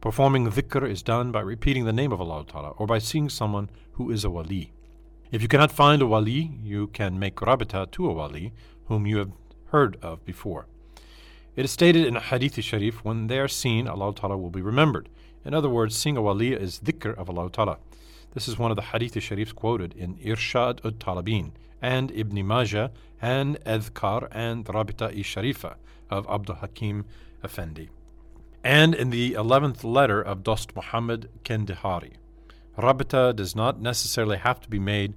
Performing dhikr is done by repeating the name of Allah Ta'ala or by seeing someone who is a wali. If you cannot find a wali, you can make rabita to a wali whom you have heard of before. It is stated in hadith sharif, when they are seen, Allah Ta'ala will be remembered. In other words, seeing a wali is dhikr of Allah Ta'ala. This is one of the hadith sharifs quoted in Irshad ut Talabin and Ibn Majah and Adhkar and Rabita i Sharifa of Abdul Hakim Effendi. And in the 11th letter of Dost Muhammad Qandahari. Rabita does not necessarily have to be made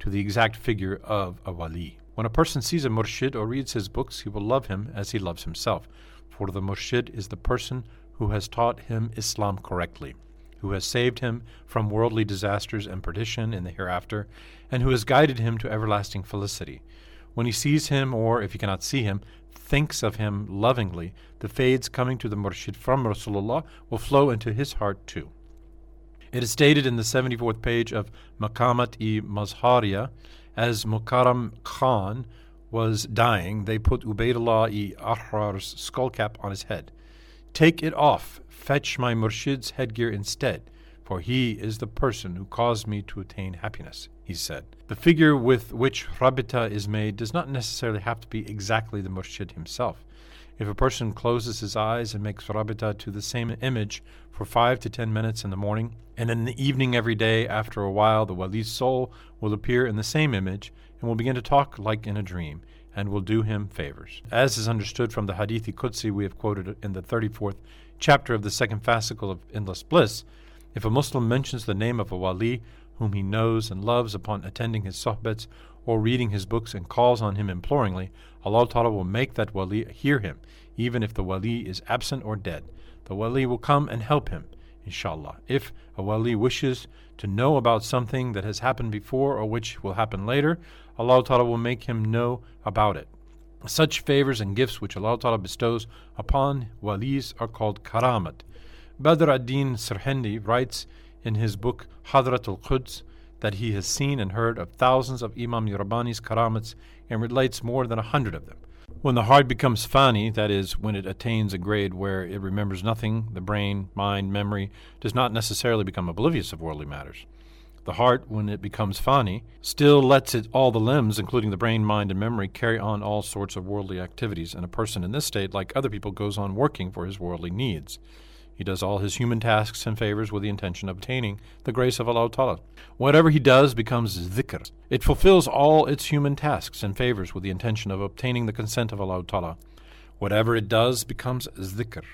to the exact figure of a wali. When a person sees a murshid or reads his books, he will love him as he loves himself. For the murshid is the person who has taught him Islam correctly, who has saved him from worldly disasters and perdition in the hereafter, and who has guided him to everlasting felicity. When he sees him, or if he cannot see him, thinks of him lovingly, the fayds coming to the murshid from Rasulullah will flow into his heart too. It is stated in the 74th page of Maqamat i Mazhariya as Mukarram Khan was dying, they put Ubaidullah i Ahrar's skullcap on his head. Take it off, fetch my Murshid's headgear instead, for he is the person who caused me to attain happiness, he said. The figure with which Rabita is made does not necessarily have to be exactly the Murshid himself. If a person closes his eyes and makes Rabita to the same image for five to ten minutes in the morning, and in the evening every day, after a while, the wali's soul will appear in the same image and will begin to talk like in a dream and will do him favors. As is understood from the Hadithi Qudsi we have quoted in the 34th chapter of the second fascicle of Endless Bliss, if a Muslim mentions the name of a wali whom he knows and loves upon attending his sohbets or reading his books and calls on him imploringly, Allah Ta'ala will make that wali hear him, even if the wali is absent or dead. The wali will come and help him, inshallah. If a wali wishes to know about something that has happened before or which will happen later, Allah Ta'ala will make him know about it. Such favors and gifts which Allah Ta'ala bestows upon walis are called karamat. Badr ad-Din Sirhindi writes in his book Hadrat al-Quds that he has seen and heard of thousands of Imam Rabbani's karamats and relates more than a hundred of them. When the heart becomes fani, that is, when it attains a grade where it remembers nothing, the brain, mind, memory does not necessarily become oblivious of worldly matters. The heart, when it becomes fani, still lets it all the limbs, including the brain, mind, and memory, carry on all sorts of worldly activities, and a person in this state, like other people, goes on working for his worldly needs. He does all his human tasks and favors with the intention of obtaining the grace of Allah Ta'ala. Whatever he does becomes dhikr. It fulfills all its human tasks and favors with the intention of obtaining the consent of Allah Ta'ala. Whatever it does becomes dhikr.